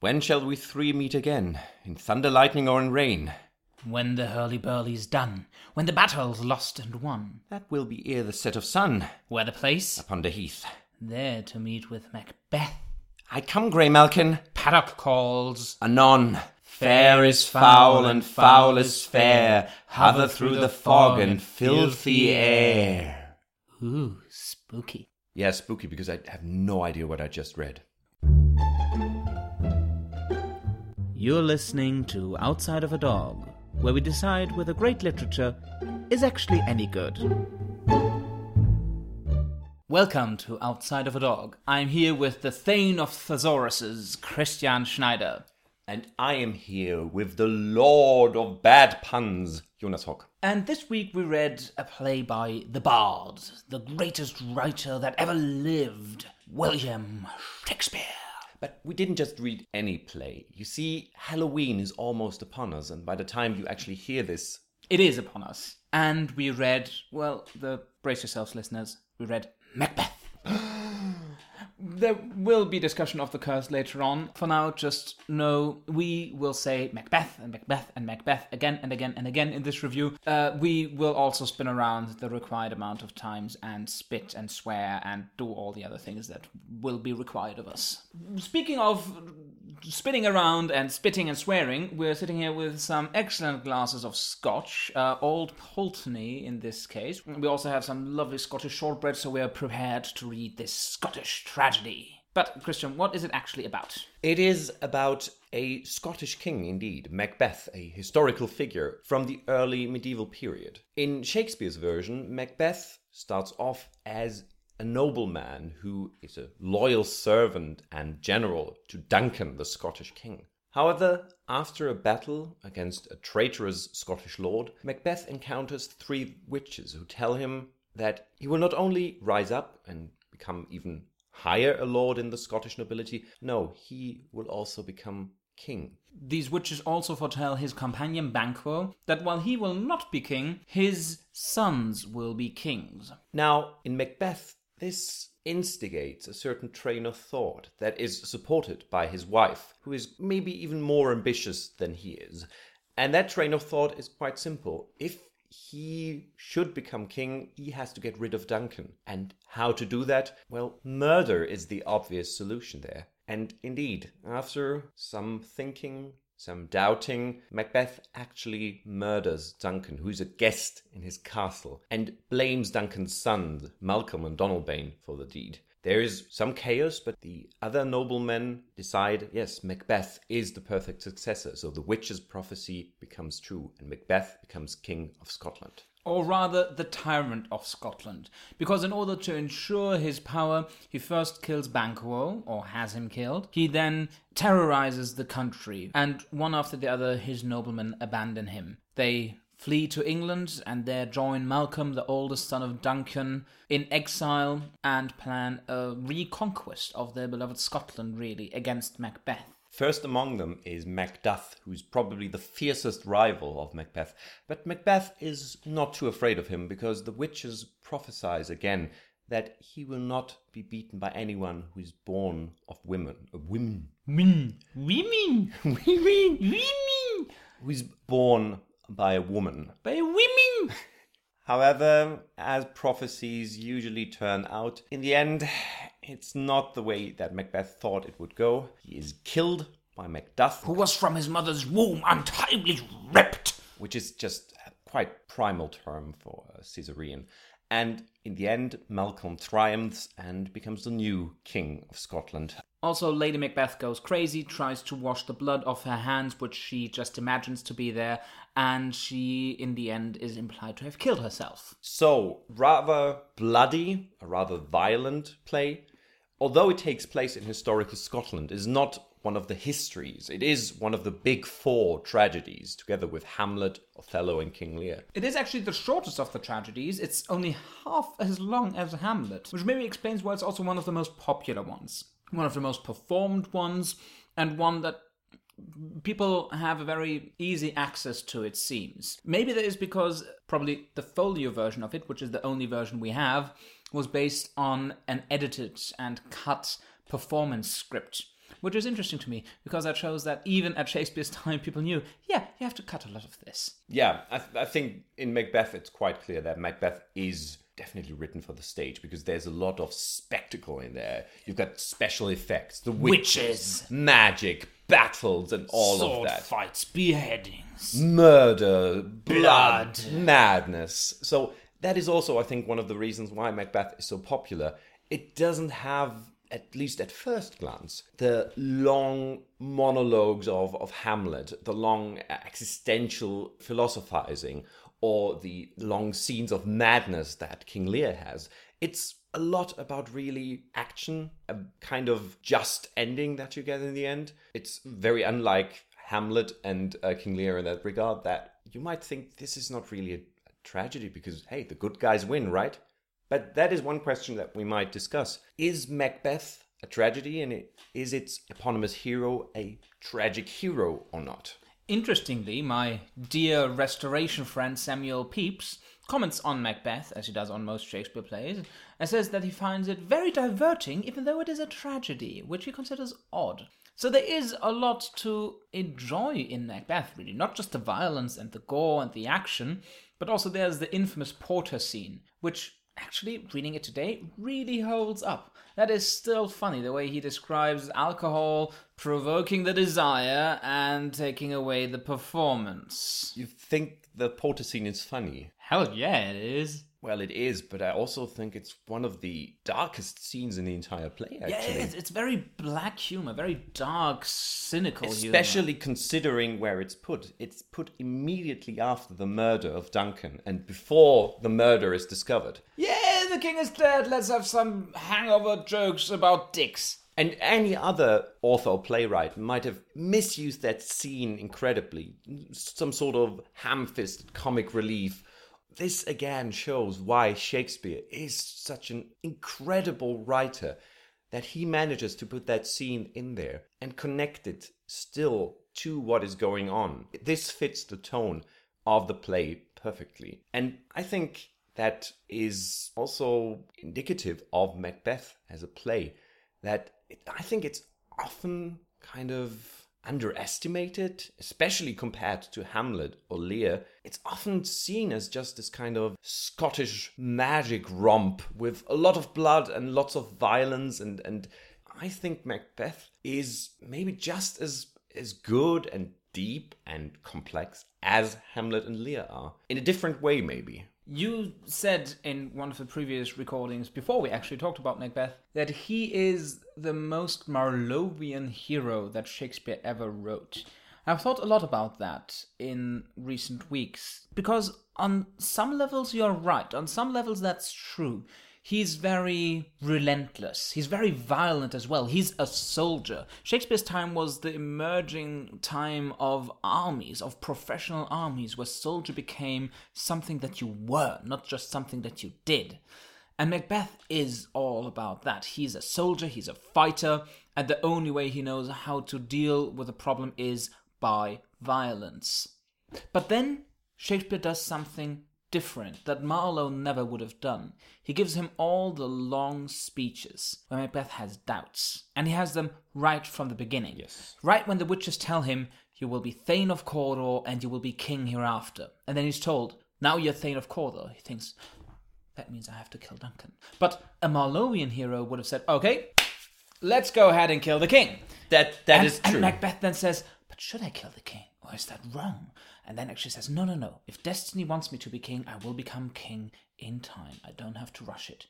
When shall we three meet again? In thunder, lightning, or in rain? When the hurly-burly's done, when the battle's lost and won, That will be ere the set of sun where the place? upon the heath. There to meet with Macbeth. I come, Grey Malkin. Paddock calls. Anon. Fair is foul and foul is fair. Hover through the fog and filthy air. Ooh, spooky. Yeah, spooky because I have no idea what I just read. You're listening to Outside of a Dog, where we decide whether great literature is actually any good. Welcome to Outside of a Dog. I'm here with the Thane of Thesauruses, Christian Schneider. And I am here with the Lord of Bad Puns, Jonas Hock. And this week we read a play by the Bard, the greatest writer that ever lived, William Shakespeare. But we didn't just read any play. You see, Halloween is almost upon us, and by the time you actually hear this, It is upon us. And we read, well, the brace yourselves, listeners, we read Macbeth. there will be discussion of the curse later on. For now, just know we will say Macbeth and Macbeth and Macbeth again and again and again in this review. Uh, we will also spin around the required amount of times and spit and swear and do all the other things that will be required of us. Speaking of spinning around and spitting and swearing, we're sitting here with some excellent glasses of scotch, uh, Old Pulteney in this case. We also have some lovely Scottish shortbread, so we are prepared to read this Scottish tragedy. But, Christian, what is it actually about? it is about a Scottish king indeed, Macbeth, a historical figure from the early medieval period. In Shakespeare's version, Macbeth starts off as a nobleman who is a loyal servant and general to Duncan, the Scottish king. However, after a battle against a traitorous Scottish lord, Macbeth encounters three witches who tell him that he will not only rise up and become even higher a lord in the Scottish nobility, no, he will also become king. These witches also foretell his companion Banquo that while he will not be king, his sons will be kings. Now, in Macbeth, this instigates a certain train of thought that is supported by his wife, who is maybe even more ambitious than he is. And that train of thought is quite simple. If he should become king, he has to get rid of Duncan. And how to do that? Well, murder is the obvious solution there. And indeed, after some thinking, some doubting, Macbeth actually murders Duncan, who's a guest in his castle, and blames Duncan's sons, Malcolm and Donalbain, for the deed. There is some chaos, but the other noblemen decide yes, Macbeth is the perfect successor, so the witch's prophecy becomes true, and Macbeth becomes king of Scotland. Or rather the tyrant of Scotland, because in order to ensure his power, he first kills Banquo, or has him killed. He then terrorizes the country, and one after the other, his noblemen abandon him. They flee to England and there join Malcolm, the oldest son of Duncan, in exile and plan a reconquest of their beloved Scotland, really, against Macbeth. First among them is Macduff, who's probably the fiercest rival of Macbeth. But Macbeth is not too afraid of him because the witches prophesize again that he will not be beaten by anyone who is born of women. Of women. Women, women, women, women, Who is born by a woman. by women. However, as prophecies usually turn out, in the end, it's not the way that Macbeth thought it would go. He is killed by Macduff, who was from his mother's womb untimely ripped. which is just a quite primal term for a Caesarean. And in the end, Malcolm triumphs and becomes the new king of Scotland. Also, Lady Macbeth goes crazy, tries to wash the blood off her hands, which she just imagines to be there, and she, in the end, is implied to have killed herself. So, rather bloody, a rather violent play, although it takes place in historical Scotland, is not one of the histories. It is one of the big four tragedies, together with Hamlet, Othello, and King Lear. It is actually the shortest of the tragedies. It's only half as long as Hamlet, which maybe explains why it's also one of the most popular ones, one of the most performed ones, and one that people have a very easy access to, it seems. Maybe that is because probably the folio version of it, which is the only version we have, was based on an edited and cut performance script. which is interesting to me because that shows that even at Shakespeare's time, people knew, yeah, you have to cut a lot of this. Yeah, I, th- I think in Macbeth it's quite clear that Macbeth is definitely written for the stage because there's a lot of spectacle in there. You've got special effects, the witches, magic, battles, and all Sword of that. fights, beheadings. Murder, blood, Blood. madness. So that is also, I think, one of the reasons why Macbeth is so popular. It doesn't have, at least at first glance, the long monologues of, of Hamlet, the long existential philosophizing, or the long scenes of madness that King Lear has. It's a lot about really action, a kind of just ending that you get in the end. It's very unlike Hamlet and uh, King Lear in that regard that you might think this is not really a, tragedy because, hey, the good guys win, right? But that is one question that we might discuss. Is Macbeth a tragedy and it, is its eponymous hero a tragic hero or not? Interestingly, my dear restoration friend Samuel Pepys comments on Macbeth, as he does on most Shakespeare plays, and says that he finds it very diverting, even though it is a tragedy, which he considers odd. So there is a lot to enjoy in Macbeth, really. Not just the violence and the gore and the action, but also there's the infamous Porter scene, which actually, reading it today, really holds up. That is still funny, the way he describes alcohol provoking the desire and taking away the performance. You think the Porter scene is funny? Hell yeah, it is. Well, it is, but I also think it's one of the darkest scenes in the entire play, Yeah, it's, it's very black humor, very dark, cynical humor. Especially considering where it's put. It's put immediately after the murder of Duncan and before the murder is discovered. Yeah, the king is dead. Let's have some hangover jokes about dicks. And any other author or playwright might have misused that scene incredibly. Some sort of ham fisted comic relief. This again shows why Shakespeare is such an incredible writer that he manages to put that scene in there and connect it still to what is going on. This fits the tone of the play perfectly. And I think that is also indicative of Macbeth as a play that it, I think it's often kind of underestimated, especially compared to Hamlet or Lear. It's often seen as just this kind of Scottish magic romp with a lot of blood and lots of violence and and I think Macbeth is maybe just as as good and deep and complex as Hamlet and Lear are. In a different way maybe. You said in one of the previous recordings, before we actually talked about Macbeth, that he is the most Marlovian hero that Shakespeare ever wrote. I've thought a lot about that in recent weeks, because on some levels you're right, on some levels that's true. He's very relentless. He's very violent as well. He's a soldier. Shakespeare's time was the emerging time of armies, of professional armies, where soldier became something that you were, not just something that you did. And Macbeth is all about that. He's a soldier, he's a fighter, and the only way he knows how to deal with a problem is by violence. But then Shakespeare does something different that Marlowe never would have done. He gives him all the long speeches where Macbeth has doubts, and he has them right from the beginning. Yes. Right when the witches tell him, You will be Thane of Cawdor and you will be king hereafter. And then he's told, Now you're Thane of Cawdor. He thinks, That means I have to kill Duncan. But a Marlowean hero would have said, Okay, let's go ahead and kill the king. That that and, is and true. Macbeth then says, But should I kill the king? Or is that wrong? And then actually says, No, no, no. If destiny wants me to be king, I will become king in time. I don't have to rush it.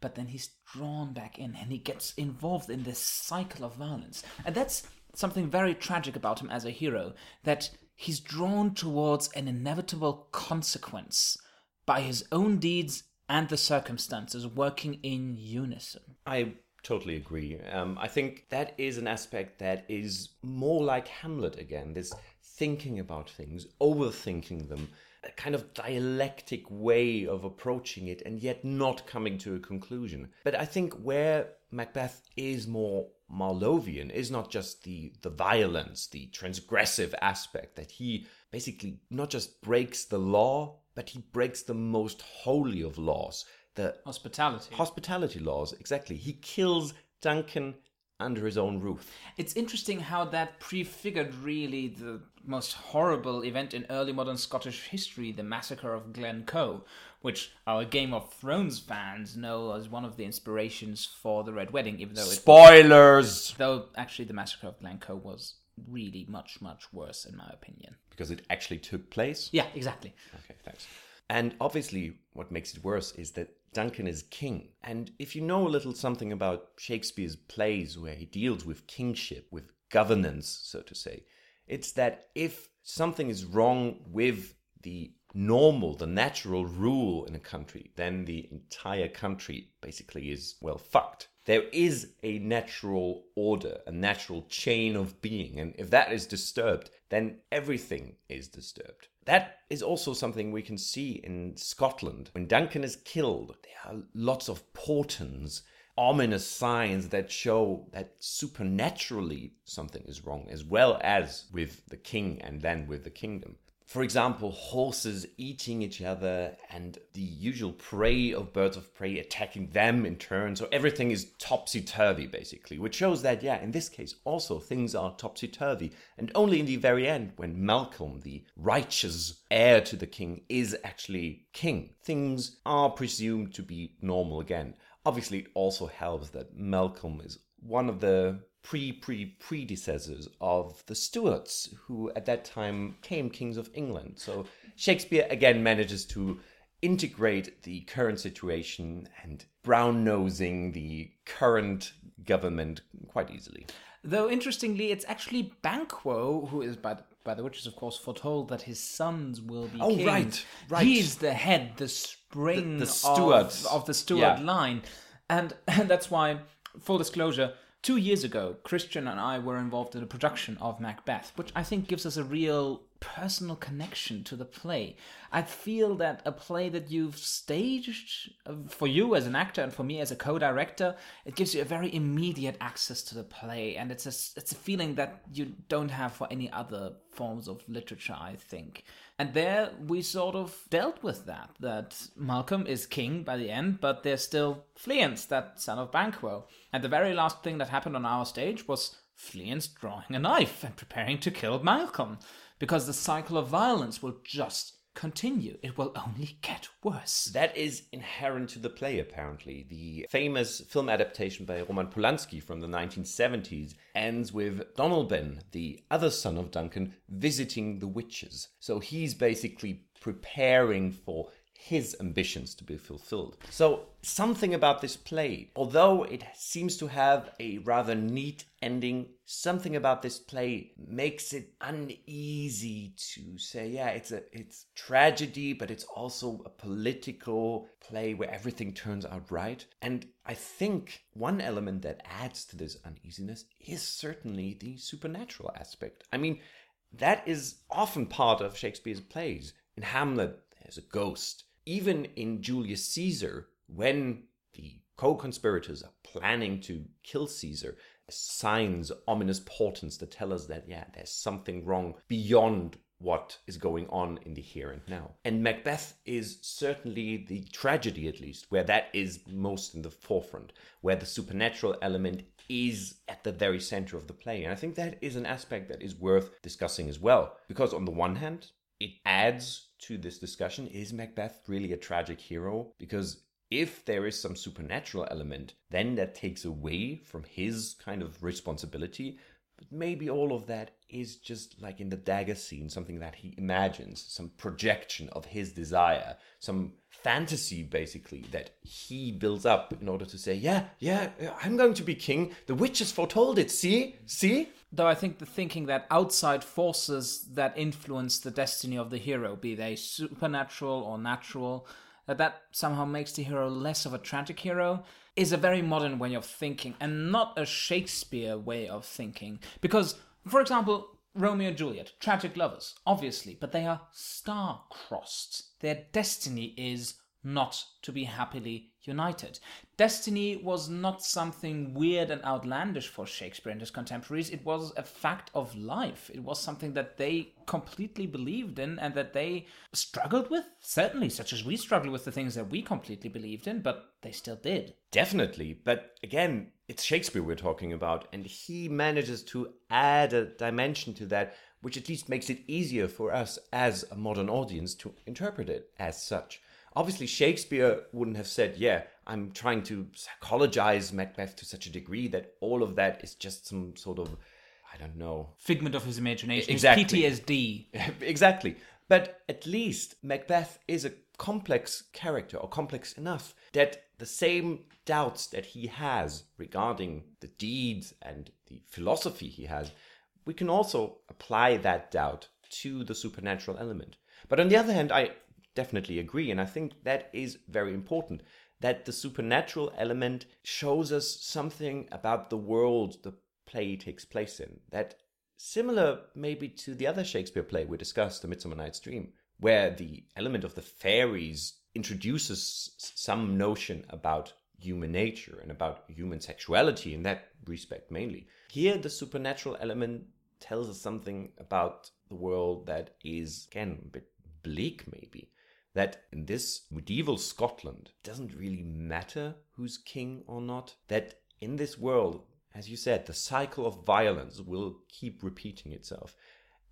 But then he's drawn back in and he gets involved in this cycle of violence. And that's something very tragic about him as a hero that he's drawn towards an inevitable consequence by his own deeds and the circumstances working in unison. I totally agree. Um, I think that is an aspect that is more like Hamlet again. This thinking about things, overthinking them, a kind of dialectic way of approaching it, and yet not coming to a conclusion. But I think where Macbeth is more Marlovian is not just the the violence, the transgressive aspect that he basically not just breaks the law, but he breaks the most holy of laws, the Hospitality. hospitality laws exactly he kills duncan under his own roof. It's interesting how that prefigured really the most horrible event in early modern Scottish history, the massacre of Glencoe, which our Game of Thrones fans know as one of the inspirations for the Red Wedding, even though it, Spoilers! though actually the massacre of Glencoe was really much much worse in my opinion. Because it actually took place. Yeah, exactly. Okay, thanks. And obviously, what makes it worse is that Duncan is king. And if you know a little something about Shakespeare's plays where he deals with kingship, with governance, so to say, it's that if something is wrong with the normal, the natural rule in a country, then the entire country basically is, well, fucked. There is a natural order, a natural chain of being, and if that is disturbed, then everything is disturbed. That is also something we can see in Scotland. When Duncan is killed, there are lots of portents, ominous signs that show that supernaturally something is wrong, as well as with the king and then with the kingdom. For example, horses eating each other and the usual prey of birds of prey attacking them in turn. So everything is topsy turvy, basically, which shows that, yeah, in this case, also things are topsy turvy. And only in the very end, when Malcolm, the righteous heir to the king, is actually king, things are presumed to be normal again. Obviously, it also helps that Malcolm is one of the pre pre predecessors of the Stuarts, who at that time came kings of England. So Shakespeare again manages to integrate the current situation and brown nosing the current government quite easily. Though interestingly, it's actually Banquo who is by the, by the witches, of course, foretold that his sons will be Oh, kings. right, right. He's the head, the spring The- the of- of, the Stuart Yeah. line, and, and that's why, full disclosure. Two years ago, Christian and I were involved in a production of Macbeth, which I think gives us a real personal connection to the play. I feel that a play that you've staged uh, for you as an actor and for me as a co-director, it gives you a very immediate access to the play, and it's a it's a feeling that you don't have for any other forms of literature. I think, and there we sort of dealt with that. That Malcolm is king by the end, but there's still Fleance, that son of Banquo, and the very last thing that happened on our stage was Fleance drawing a knife and preparing to kill Malcolm, because the cycle of violence will just continue. It will only get worse. That is inherent to the play, apparently. The famous film adaptation by Roman Polanski from the 1970s ends with Donalbain, the other son of Duncan, visiting the witches. So he's basically preparing for his ambitions to be fulfilled. So, something about this play, although it seems to have a rather neat ending, something about this play makes it uneasy to say, yeah, it's a it's tragedy, but it's also a political play where everything turns out right. And I think one element that adds to this uneasiness is certainly the supernatural aspect. I mean, that is often part of Shakespeare's plays. In Hamlet, there's a ghost. Even in Julius Caesar, when the co conspirators are planning to kill Caesar, signs, ominous portents that tell us that, yeah, there's something wrong beyond what is going on in the here and now. And Macbeth is certainly the tragedy, at least, where that is most in the forefront, where the supernatural element is at the very center of the play. And I think that is an aspect that is worth discussing as well. Because on the one hand, it adds to this discussion is Macbeth really a tragic hero? Because if there is some supernatural element, then that takes away from his kind of responsibility. But maybe all of that is just like in the dagger scene, something that he imagines, some projection of his desire, some fantasy basically that he builds up in order to say, yeah, yeah, I'm going to be king. The witches foretold it. See? See? Though I think the thinking that outside forces that influence the destiny of the hero, be they supernatural or natural, that that somehow makes the hero less of a tragic hero, is a very modern way of thinking and not a Shakespeare way of thinking. Because, for example, Romeo and Juliet, tragic lovers, obviously, but they are star-crossed. Their destiny is not to be happily united. Destiny was not something weird and outlandish for Shakespeare and his contemporaries. It was a fact of life. It was something that they completely believed in and that they struggled with, certainly, such as we struggle with the things that we completely believed in, but they still did. Definitely. But again, it's Shakespeare we're talking about, and he manages to add a dimension to that which at least makes it easier for us as a modern audience to interpret it as such. Obviously, Shakespeare wouldn't have said, Yeah, I'm trying to psychologize Macbeth to such a degree that all of that is just some sort of, I don't know. Figment of his imagination. Exactly. His PTSD. exactly. But at least Macbeth is a complex character, or complex enough, that the same doubts that he has regarding the deeds and the philosophy he has we can also apply that doubt to the supernatural element. But on the other hand, I definitely agree, and I think that is very important that the supernatural element shows us something about the world the play takes place in. That similar maybe to the other Shakespeare play we discussed, The Midsummer Night's Dream, where the element of the fairies introduces some notion about human nature and about human sexuality in that respect mainly. Here, the supernatural element tells us something about the world that is, again, a bit bleak, maybe. That in this medieval Scotland, it doesn't really matter who's king or not. That in this world, as you said, the cycle of violence will keep repeating itself.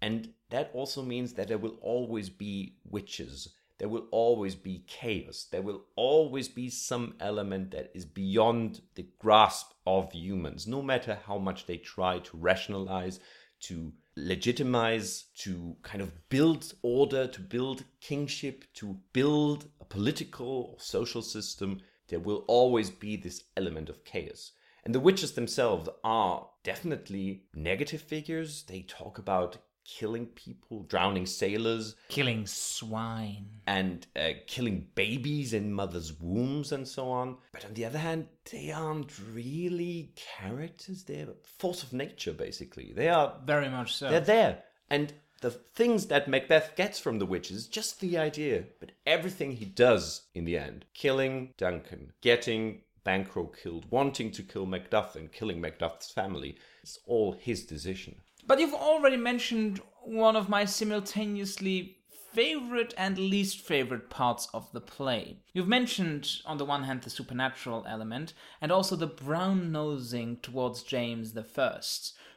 And that also means that there will always be witches. There will always be chaos. There will always be some element that is beyond the grasp of humans, no matter how much they try to rationalize, to legitimize, to kind of build order, to build kingship, to build a political or social system, there will always be this element of chaos. And the witches themselves are definitely negative figures. They talk about killing people, drowning sailors, killing swine, and uh, killing babies in mothers' wombs and so on. But on the other hand, they aren't really characters. They're force of nature, basically. They are very much so. They're there, and the things that Macbeth gets from the witches, just the idea, but everything he does in the end, killing Duncan, getting Banquo killed, wanting to kill Macduff and killing Macduff's family, it's all his decision. But you've already mentioned one of my simultaneously favorite and least favorite parts of the play. You've mentioned, on the one hand, the supernatural element, and also the brown nosing towards James I,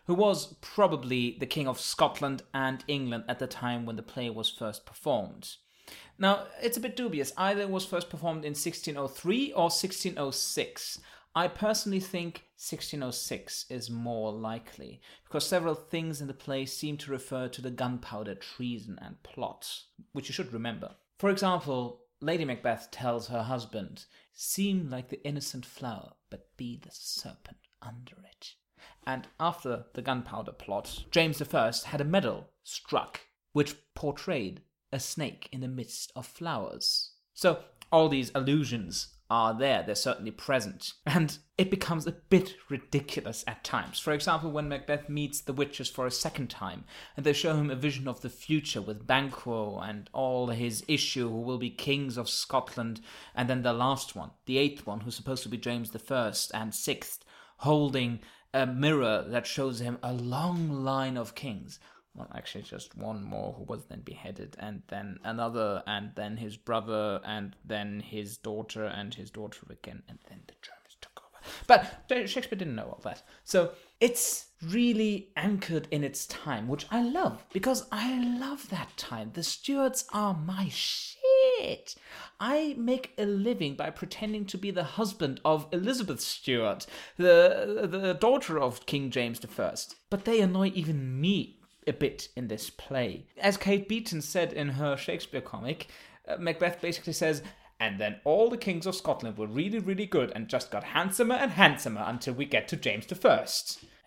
who was probably the King of Scotland and England at the time when the play was first performed. Now, it's a bit dubious. Either it was first performed in 1603 or 1606. I personally think 1606 is more likely, because several things in the play seem to refer to the gunpowder treason and plot, which you should remember. For example, Lady Macbeth tells her husband, Seem like the innocent flower, but be the serpent under it. And after the gunpowder plot, James I had a medal struck which portrayed a snake in the midst of flowers. So, all these allusions are there, they're certainly present. And it becomes a bit ridiculous at times. For example, when Macbeth meets the witches for a second time, and they show him a vision of the future with Banquo and all his issue who will be kings of Scotland, and then the last one, the eighth one, who's supposed to be James the First and sixth, holding a mirror that shows him a long line of kings well, actually, just one more who was then beheaded, and then another, and then his brother, and then his daughter, and his daughter again, and then the Germans took over. But Shakespeare didn't know all that. So it's really anchored in its time, which I love, because I love that time. The Stuarts are my shit. I make a living by pretending to be the husband of Elizabeth Stuart, the, the daughter of King James I. But they annoy even me a bit in this play. As Kate Beaton said in her Shakespeare comic, uh, Macbeth basically says, and then all the kings of Scotland were really, really good and just got handsomer and handsomer until we get to James I.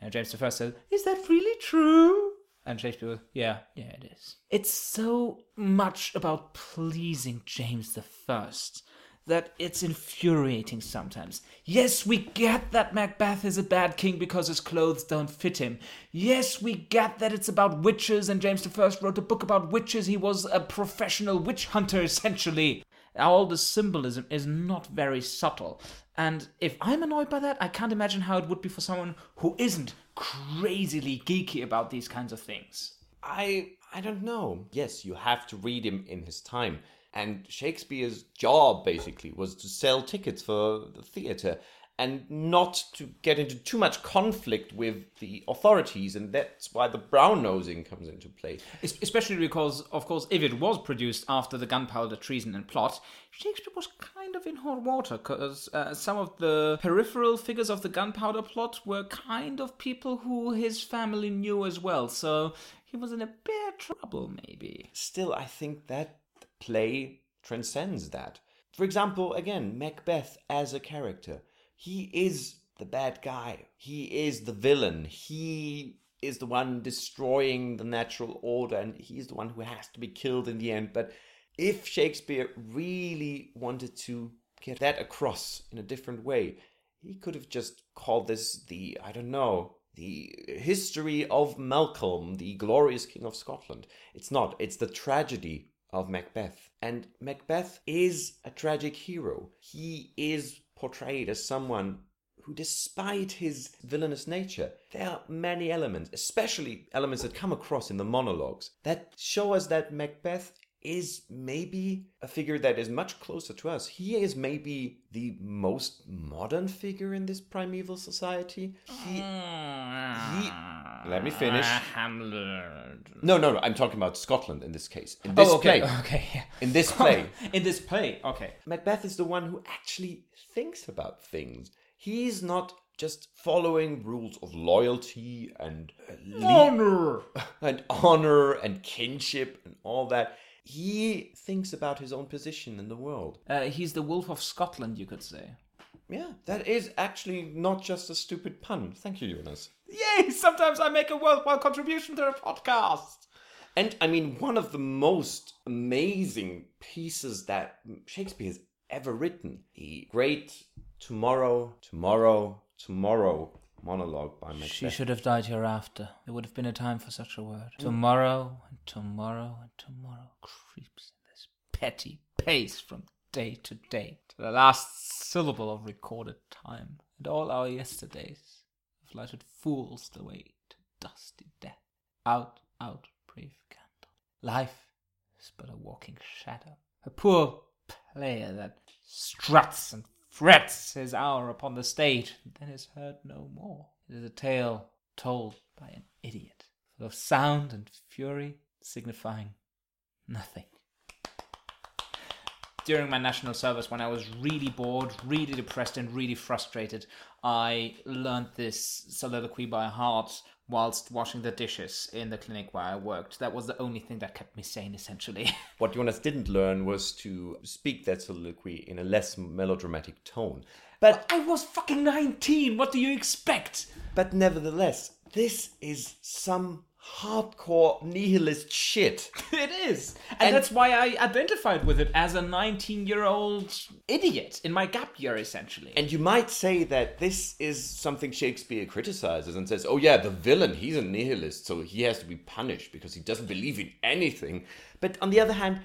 And James I says, Is that really true? And Shakespeare, yeah, yeah, it is. It's so much about pleasing James I that it's infuriating sometimes. Yes, we get that Macbeth is a bad king because his clothes don't fit him. Yes, we get that it's about witches and James I wrote a book about witches. He was a professional witch hunter, essentially. All the symbolism is not very subtle. And if I'm annoyed by that, I can't imagine how it would be for someone who isn't crazily geeky about these kinds of things. I I don't know. Yes, you have to read him in his time. And Shakespeare's job basically was to sell tickets for the theatre and not to get into too much conflict with the authorities, and that's why the brown nosing comes into play. Especially because, of course, if it was produced after the gunpowder treason and plot, Shakespeare was kind of in hot water because uh, some of the peripheral figures of the gunpowder plot were kind of people who his family knew as well. So he was in a bit of trouble, maybe. Still, I think that play transcends that. For example, again, Macbeth as a character. He is the bad guy. He is the villain. He is the one destroying the natural order, and he's the one who has to be killed in the end. But if Shakespeare really wanted to get that across in a different way, he could have just called this the, I don't know, the history of Malcolm, the glorious King of Scotland. It's not, it's the tragedy of Macbeth. And Macbeth is a tragic hero. He is portrayed as someone who, despite his villainous nature, there are many elements, especially elements that come across in the monologues, that show us that Macbeth is maybe a figure that is much closer to us. He is maybe the most modern figure in this primeval society. He, he let me finish. Hamlet. No, no, no. I'm talking about Scotland in this case. In this oh, okay, play. okay. yeah. In this play. In this play, okay. Macbeth is the one who actually thinks about things. He's not just following rules of loyalty and uh, Honor. and honor and kinship and all that. He thinks about his own position in the world. Uh, he's the Wolf of Scotland, you could say. Yeah, that is actually not just a stupid pun. Thank you, Jonas. Yay! Sometimes I make a worthwhile contribution to a podcast. And I mean, one of the most amazing pieces that Shakespeare has ever written, the great Tomorrow, Tomorrow, Tomorrow monologue by Macbeth. She should have died hereafter. There would have been a time for such a word. Mm. Tomorrow and tomorrow and tomorrow creeps in this petty pace from day to day to the last syllable of recorded time. And all our yesterdays have lighted fools the way to dusty death. Out, out, brave candle. Life is but a walking shadow. A poor player that struts and frets his hour upon the stage, then is heard no more. It is a tale told by an idiot, full of sound and fury, signifying nothing. During my national service, when I was really bored, really depressed, and really frustrated, I learned this soliloquy by heart whilst washing the dishes in the clinic where I worked. That was the only thing that kept me sane, essentially. What Jonas didn't learn was to speak that soliloquy in a less melodramatic tone. But I was fucking 19! What do you expect? but nevertheless, this is some hardcore nihilist shit. It is. And, And- that's why I identified with it as a 19 year old idiot in my gap year, essentially. And you might say that this is something Shakespeare criticizes and says, oh, yeah, the villain, he's a nihilist, so he has to be punished because he doesn't believe in anything. But on the other hand,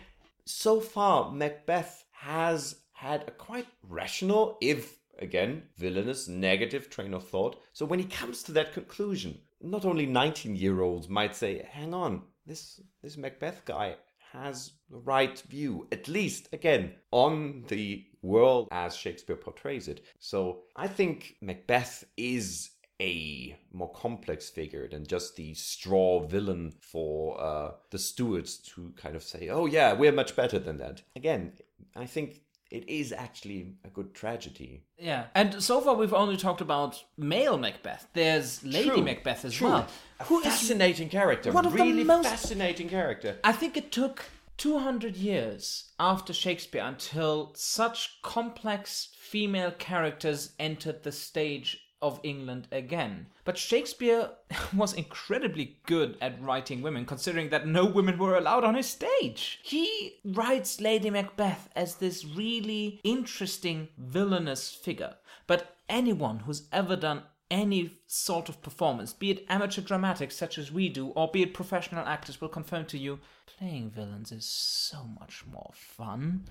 so far, Macbeth has had a quite rational, if again, villainous, negative train of thought. So when he comes to that conclusion, not only 19 year olds might say, hang on, this, this Macbeth guy has the right view, at least, again, on the world as Shakespeare portrays it. So I think Macbeth is a more complex figure than just the straw villain for uh, the Stuarts to kind of say, oh, yeah, we're much better than that. Again, I think it is actually a good tragedy. yeah. And so far, we've only talked about male Macbeth. There's Lady True, Macbeth as true. well. A Who is fascinating character. one of the most- fascinating character. I think it took 200 years after Shakespeare until such complex female characters entered the stage of England again. But Shakespeare was incredibly good at writing women, considering that no women were allowed on his stage. He writes Lady Macbeth as this really interesting villainous figure. But anyone who's ever done any sort of performance, be it amateur dramatics such as we do, or be it professional actors, will confirm to you playing villains is so much more fun.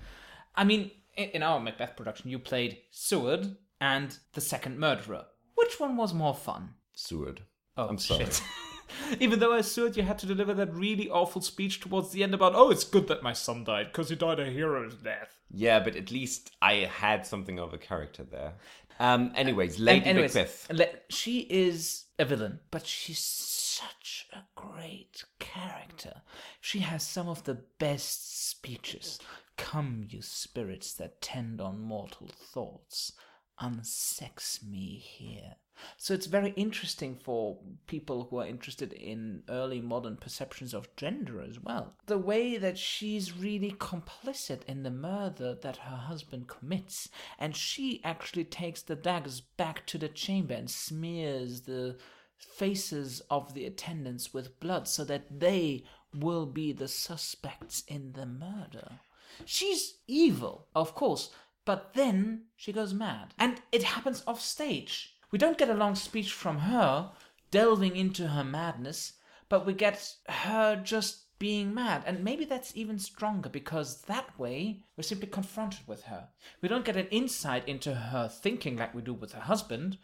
I mean, in, our Macbeth production, you played Seward and the second murderer. Which one was more fun? Seward. Oh, I'm sorry. shit. Even though as Seward, you had to deliver that really awful speech towards the end about, oh, it's good that my son died because he died a hero's death. Yeah, but at least I had something of a character there. Um. Anyways, Lady Anyways, Macbeth. le- she is a villain, but she's such a great character. She has some of the best speeches. Come, you spirits that tend on mortal thoughts, unsex me here. So it's very interesting for people who are interested in early modern perceptions of gender as well. The way that she's really complicit in the murder that her husband commits, and she actually takes the daggers back to the chamber and smears the faces of the attendants with blood so that they will be the suspects in the murder. She's evil, of course, but then she goes mad. And it happens off stage. We don't get a long speech from her delving into her madness, but we get her just being mad. And maybe that's even stronger because that way we're simply confronted with her. We don't get an insight into her thinking like we do with her husband,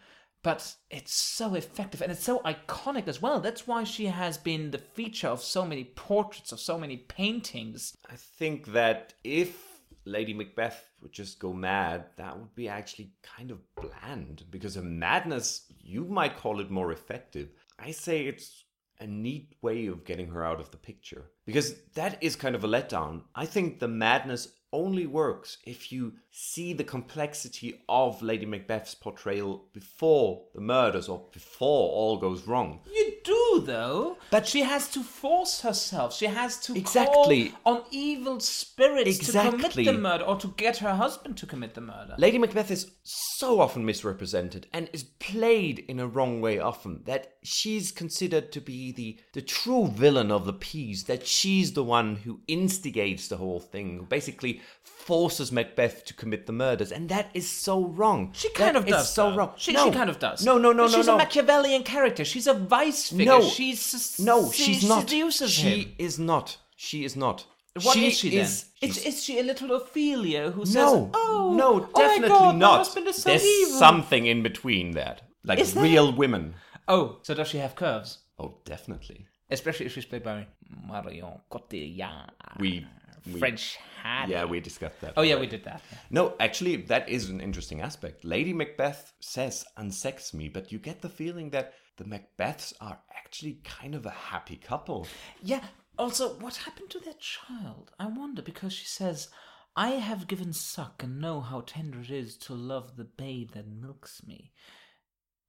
but it's so effective and it's so iconic as well. That's why she has been the feature of so many portraits, of so many paintings. I think that if Lady Macbeth would just go mad, that would be actually kind of bland because her madness, you might call it more effective. I say it's a neat way of getting her out of the picture because that is kind of a letdown. I think the madness only works if you see the complexity of Lady Macbeth's portrayal before the murders or before all goes wrong. You do, though. But she has to force herself. She has to Exactly. call on evil spirits to commit the murder or to get her husband to commit the murder. Lady Macbeth is so often misrepresented and is played in a wrong way often that she's considered to be the, the true villain of the piece, that she's the one who instigates the whole thing, who basically forces Macbeth to commit the murders, and that is so wrong. She kind That of does. so though. wrong. She, no. she kind of does. No, no, no, But no, She's no. a Machiavellian character. She's a vice figure. No. she's no, she she's not. Seduces she him. is not. She is not. What is she then? is- Is, she a little Ophelia who says, no, "Oh, no, oh my definitely God, my not. husband is so There's evil." something in between that, like Is real women. Oh, so does she have curves? Oh, definitely. Especially if she's played by Marion Cotillard. We, we French hat. Yeah, we discussed that. Oh yeah, we did that. yeah. No, actually, that is an interesting aspect. Lady Macbeth says, unsex me, but you get the feeling that the Macbeths are actually kind of a happy couple. Yeah. Also, what happened to that child? I wonder because she says, "I have given suck and know how tender it is to love the babe that milks me."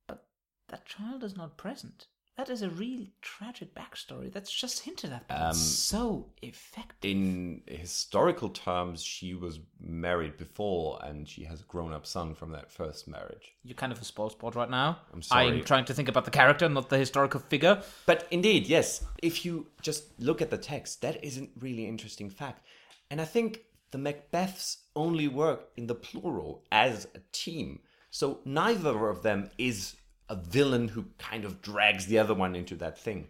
But that child is not present. That is a real tragic backstory. That's just hinted at. Um, it's so effective. In historical terms, she was married before and she has a grown up son from that first marriage. You're kind of a spoil sport right now. I'm sorry. I'm trying to think about the character, not the historical figure. But indeed, yes, if you just look at the text, that is a really interesting fact. And I think the Macbeths only work in the plural as a team. So neither of them is a villain who kind of drags the other one into that thing.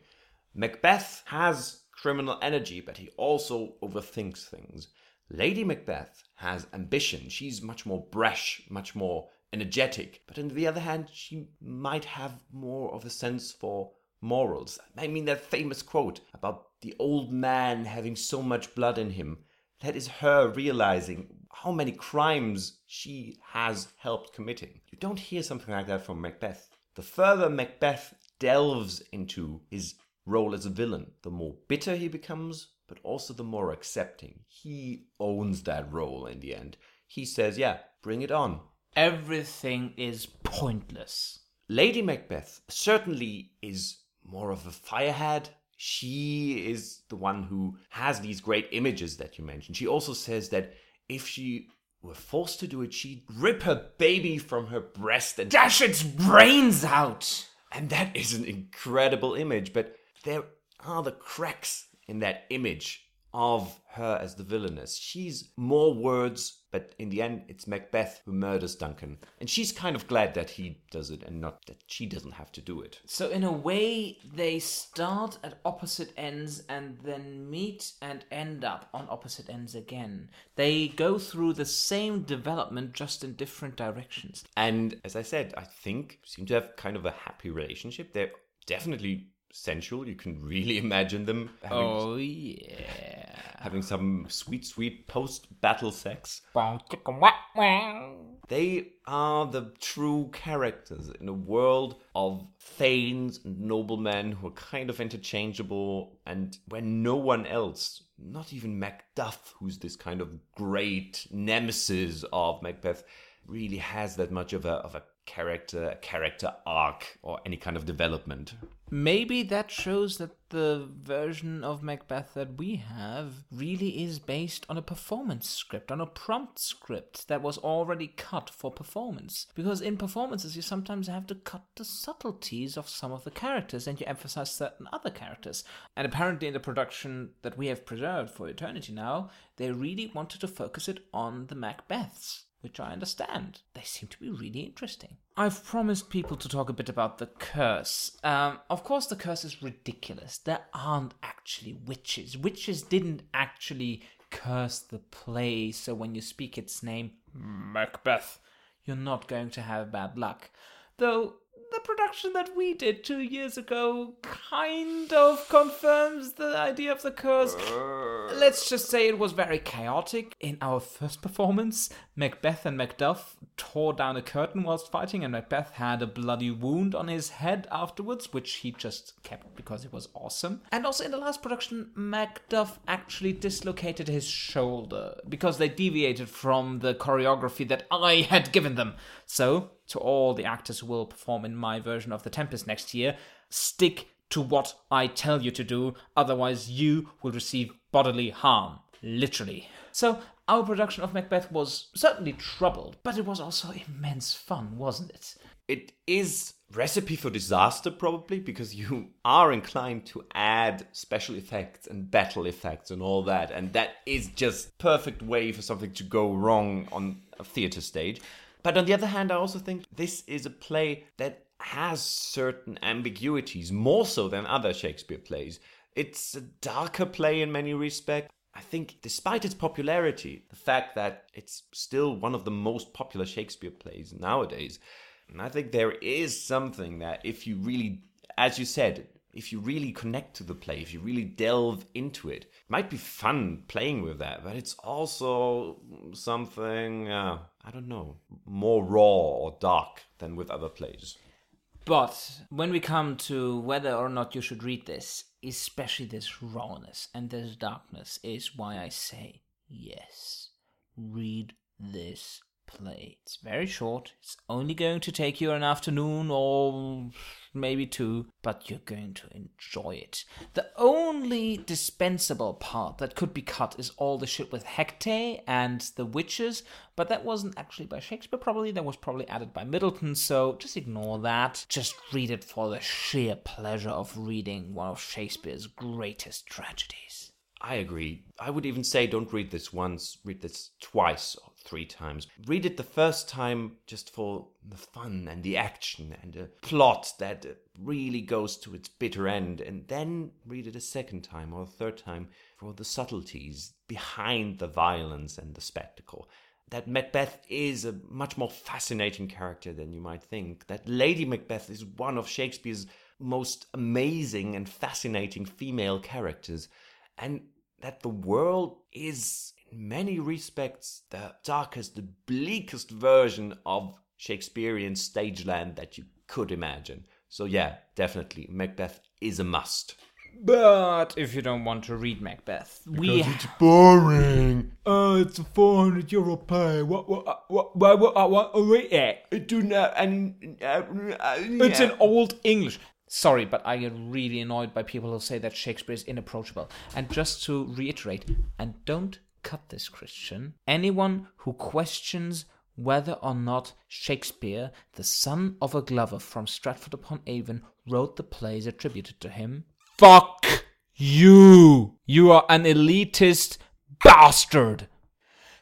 Macbeth has criminal energy, but he also overthinks things. Lady Macbeth has ambition. She's much more brash, much more energetic. But on the other hand, she might have more of a sense for morals. I mean, that famous quote about the old man having so much blood in him. That is her realizing how many crimes she has helped committing. You don't hear something like that from Macbeth. The further Macbeth delves into his role as a villain, the more bitter he becomes, but also the more accepting. He owns that role in the end. He says, Yeah, bring it on. Everything is pointless. Lady Macbeth certainly is more of a firehead. She is the one who has these great images that you mentioned. She also says that if she were forced to do it, she'd rip her baby from her breast and Dash its brains out. And that is an incredible image, but there are the cracks in that image of her as the villainess. She's more words, but in the end, it's Macbeth who murders Duncan. And she's kind of glad that he does it and not that she doesn't have to do it. So, in a way, they start at opposite ends and then meet and end up on opposite ends again. They go through the same development, just in different directions. And as I said, I think seem to have kind of a happy relationship. They're definitely sensual. You can really imagine them having, Oh, yeah. having some sweet, sweet post battle sex. They are the true characters in a world of thanes and noblemen who are kind of interchangeable, and where no one else, not even Macduff, who's this kind of great nemesis of Macbeth, really has that much of a of a character, character arc, or any kind of development. Maybe that shows that the version of Macbeth that we have really is based on a performance script, on a prompt script that was already cut for performance. Because in performances, you sometimes have to cut the subtleties of some of the characters and you emphasize certain other characters. And apparently, in the production that we have preserved for eternity now, they really wanted to focus it on the Macbeths which I understand. They seem to be really interesting. I've promised people to talk a bit about the curse. Um, of course, the curse is ridiculous. There aren't actually witches. Witches didn't actually curse the play, so when you speak its name, Macbeth, you're not going to have bad luck. Though the production that we did two years ago kind of confirms the idea of the curse. Uh. Let's just say it was very chaotic. In our first performance, Macbeth and Macduff tore down a curtain whilst fighting, and Macbeth had a bloody wound on his head afterwards, which he just kept because it was awesome. And also in the last production, Macduff actually dislocated his shoulder because they deviated from the choreography that I had given them. So, to all the actors who will perform in my version of The Tempest next year, stick to what I tell you to do, otherwise, you will receive bodily harm. Literally. So, our production of Macbeth was certainly troubled, but it was also immense fun, wasn't it? It is recipe for disaster probably because you are inclined to add special effects and battle effects and all that and that is just perfect way for something to go wrong on a theater stage but on the other hand, I also think this is a play that has certain ambiguities, more so than other Shakespeare plays. It's a darker play in many respects. I think, despite its popularity, the fact that it's still one of the most popular Shakespeare plays nowadays, and I think there is something that if you really, as you said, if you really connect to the play, if you really delve into it, it might be fun playing with that, but it's also something, uh, I don't know, more raw or dark than with other plays. But when we come to whether or not you should read this, especially this rawness and this darkness, is why I say yes. Read this play. It's very short. It's only going to take you an afternoon or maybe two, but you're going to enjoy it. The only dispensable part that could be cut is all the shit with Hecate and the witches, but that wasn't actually by Shakespeare, probably. That was probably added by Middleton, so just ignore that. Just read it for the sheer pleasure of reading one of Shakespeare's greatest tragedies. I agree. I would even say don't read this once, read this twice or three times. Read it the first time just for the fun and the action and the plot that really goes to its bitter end, and then read it a second time or a third time for the subtleties behind the violence and the spectacle. That Macbeth is a much more fascinating character than you might think. That Lady Macbeth is one of Shakespeare's most amazing and fascinating female characters and that the world is, many respects, the darkest, the bleakest version of Shakespearean stage land that you could imagine. So, yeah, definitely, Macbeth is a must. But if you don't want to read Macbeth, we It's boring. Oh, it's a 400 euro play. What, what, what, why would I want to read it? Do not. And, uh, It's in Old English. Sorry, but I get really annoyed by people who say that Shakespeare is inapproachable. And just to reiterate, and don't cut this, Christian, anyone who questions whether or not Shakespeare, the son of a glover from Stratford upon Avon, wrote the plays attributed to him, fuck you! You are an elitist bastard.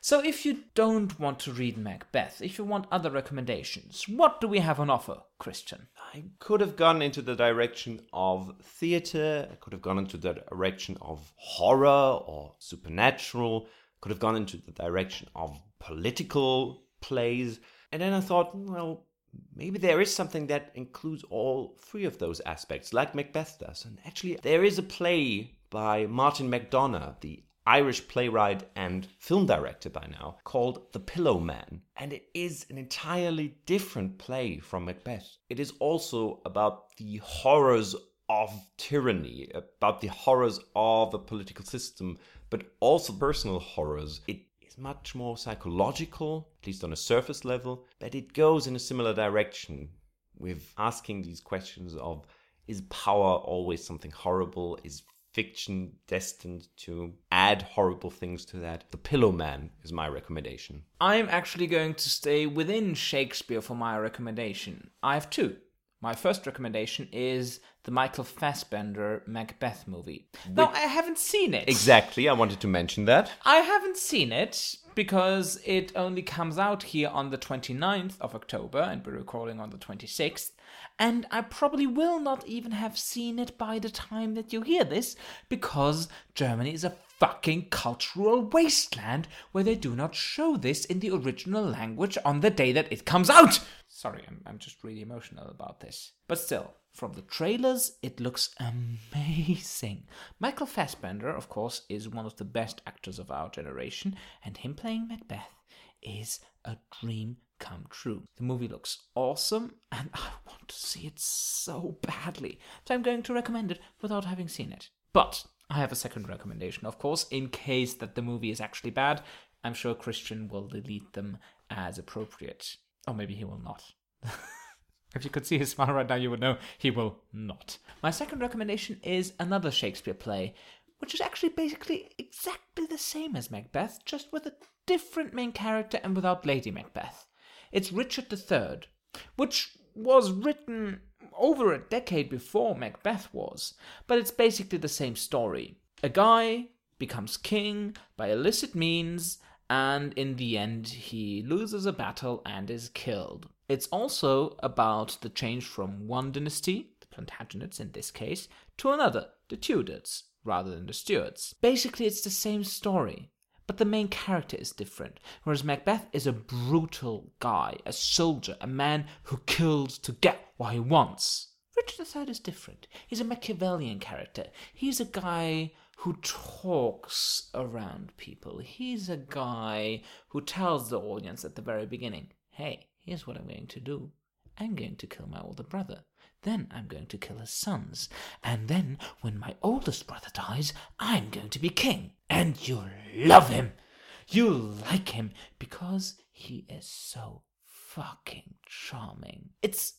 So, if you don't want to read Macbeth, if you want other recommendations, what do we have on offer, Christian? I could have gone into the direction of theater, I could have gone into the direction of horror or supernatural, could have gone into the direction of political plays. And then I thought, well, maybe there is something that includes all three of those aspects, like Macbeth does. And actually, there is a play by Martin McDonagh, the Irish playwright and film director by now, called The Pillowman. And it is an entirely different play from Macbeth. It is also about the horrors of tyranny, about the horrors of a political system, but also personal horrors. It is much more psychological, at least on a surface level, but it goes in a similar direction with asking these questions of is power always something horrible? Is fiction destined to add horrible things to that. The Pillowman is my recommendation. I'm actually going to stay within Shakespeare for my recommendation. I have two. My first recommendation is the Michael Fassbender Macbeth movie. Now, I haven't seen it. Exactly, I wanted to mention that. I haven't seen it because it only comes out here on the 29th of October and we're recording on the 26th. And I probably will not even have seen it by the time that you hear this because Germany is a fucking cultural wasteland where they do not show this in the original language on the day that it comes out. Sorry, I'm, I'm just really emotional about this. But still, from the trailers, it looks amazing. Michael Fassbender, of course, is one of the best actors of our generation, and him playing Macbeth is a dream come true. The movie looks awesome, and I want to see it so badly. So I'm going to recommend it without having seen it. But I have a second recommendation, of course, in case that the movie is actually bad. I'm sure Christian will delete them as appropriate. Or maybe he will not. if you could see his smile right now, you would know he will not. My second recommendation is another Shakespeare play, which is actually basically exactly the same as Macbeth, just with a different main character and without Lady Macbeth. It's Richard III, which was written over a decade before Macbeth was, but it's basically the same story. A guy becomes king by illicit means, and in the end, he loses a battle and is killed. It's also about the change from one dynasty, the Plantagenets in this case, to another, the Tudors, rather than the Stuarts. Basically, it's the same story. But the main character is different, whereas Macbeth is a brutal guy, a soldier, a man who kills to get what he wants. Richard III is different. He's a Machiavellian character. He's a guy who talks around people. He's a guy who tells the audience at the very beginning, hey, here's what I'm going to do. I'm going to kill my older brother. Then I'm going to kill his sons. And then, when my oldest brother dies, I'm going to be king. And you'll love him. You'll like him because he is so fucking charming. It's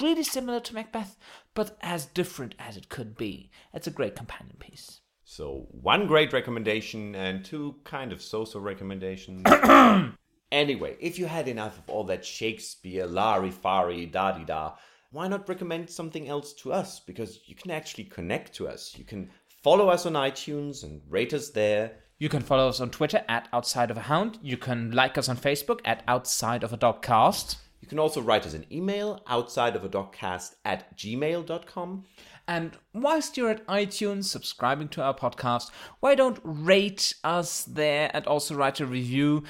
really similar to Macbeth, but as different as it could be. It's a great companion piece. So, one great recommendation and two kind of so so recommendations. anyway, if you had enough of all that Shakespeare, Larifari, da di da, why not recommend something else to us? Because you can actually connect to us. You can follow us on iTunes and rate us there. You can follow us on Twitter at Outside of a Hound. You can like us on Facebook at Outside of a Dogcast. You can also write us an email outside of a dogcast at gmail.com. And whilst you're at iTunes subscribing to our podcast, why don't rate us there and also write a review?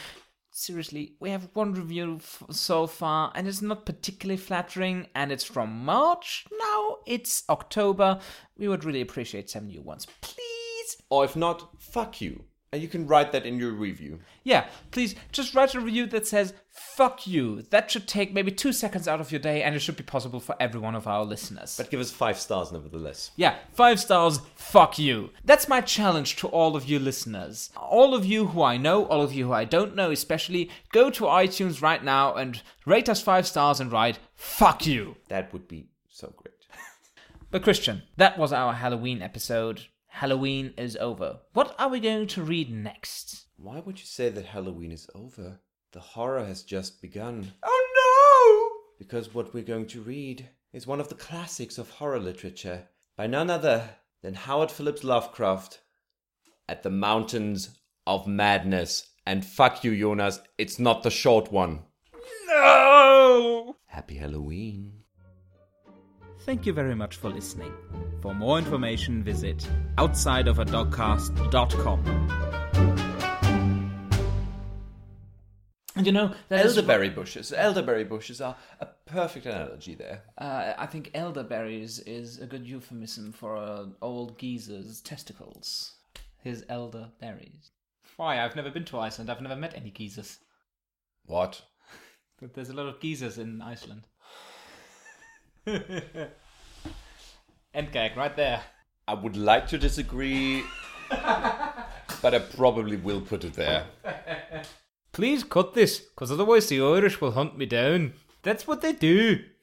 Seriously, we have one review f- so far, and it's not particularly flattering, and it's from March. Now it's October. We would really appreciate some new ones. Please! Or if not, fuck you. And you can write that in your review. Yeah, please just write a review that says, fuck you. That should take maybe two seconds out of your day, and it should be possible for every one of our listeners. But give us five stars nevertheless. Yeah, five stars, fuck you. That's my challenge to all of you listeners. All of you who I know, all of you who I don't know especially, go to iTunes right now and rate us five stars and write, fuck you. That would be so great. But Christian, that was our Halloween episode. Halloween is over. What are we going to read next? Why would you say that Halloween is over? The horror has just begun. Oh no! Because what we're going to read is one of the classics of horror literature by none other than Howard Phillips Lovecraft, at the mountains of madness. And fuck you, Jonas, it's not the short one. No! Happy Halloween. Thank you very much for listening. For more information, visit outsideofadogcast.com. And you know, that is- Elderberry bushes. Elderberry bushes are a perfect analogy there. uh, I think elderberries is a good euphemism for an old geezer's testicles. His elderberries. Why? I've never been to Iceland. I've never met any geezers. What? But there's a lot of geezers in Iceland. End gag right there. I would like to disagree, but I probably will put it there. Please cut this, because otherwise the Irish will hunt me down. That's what they do.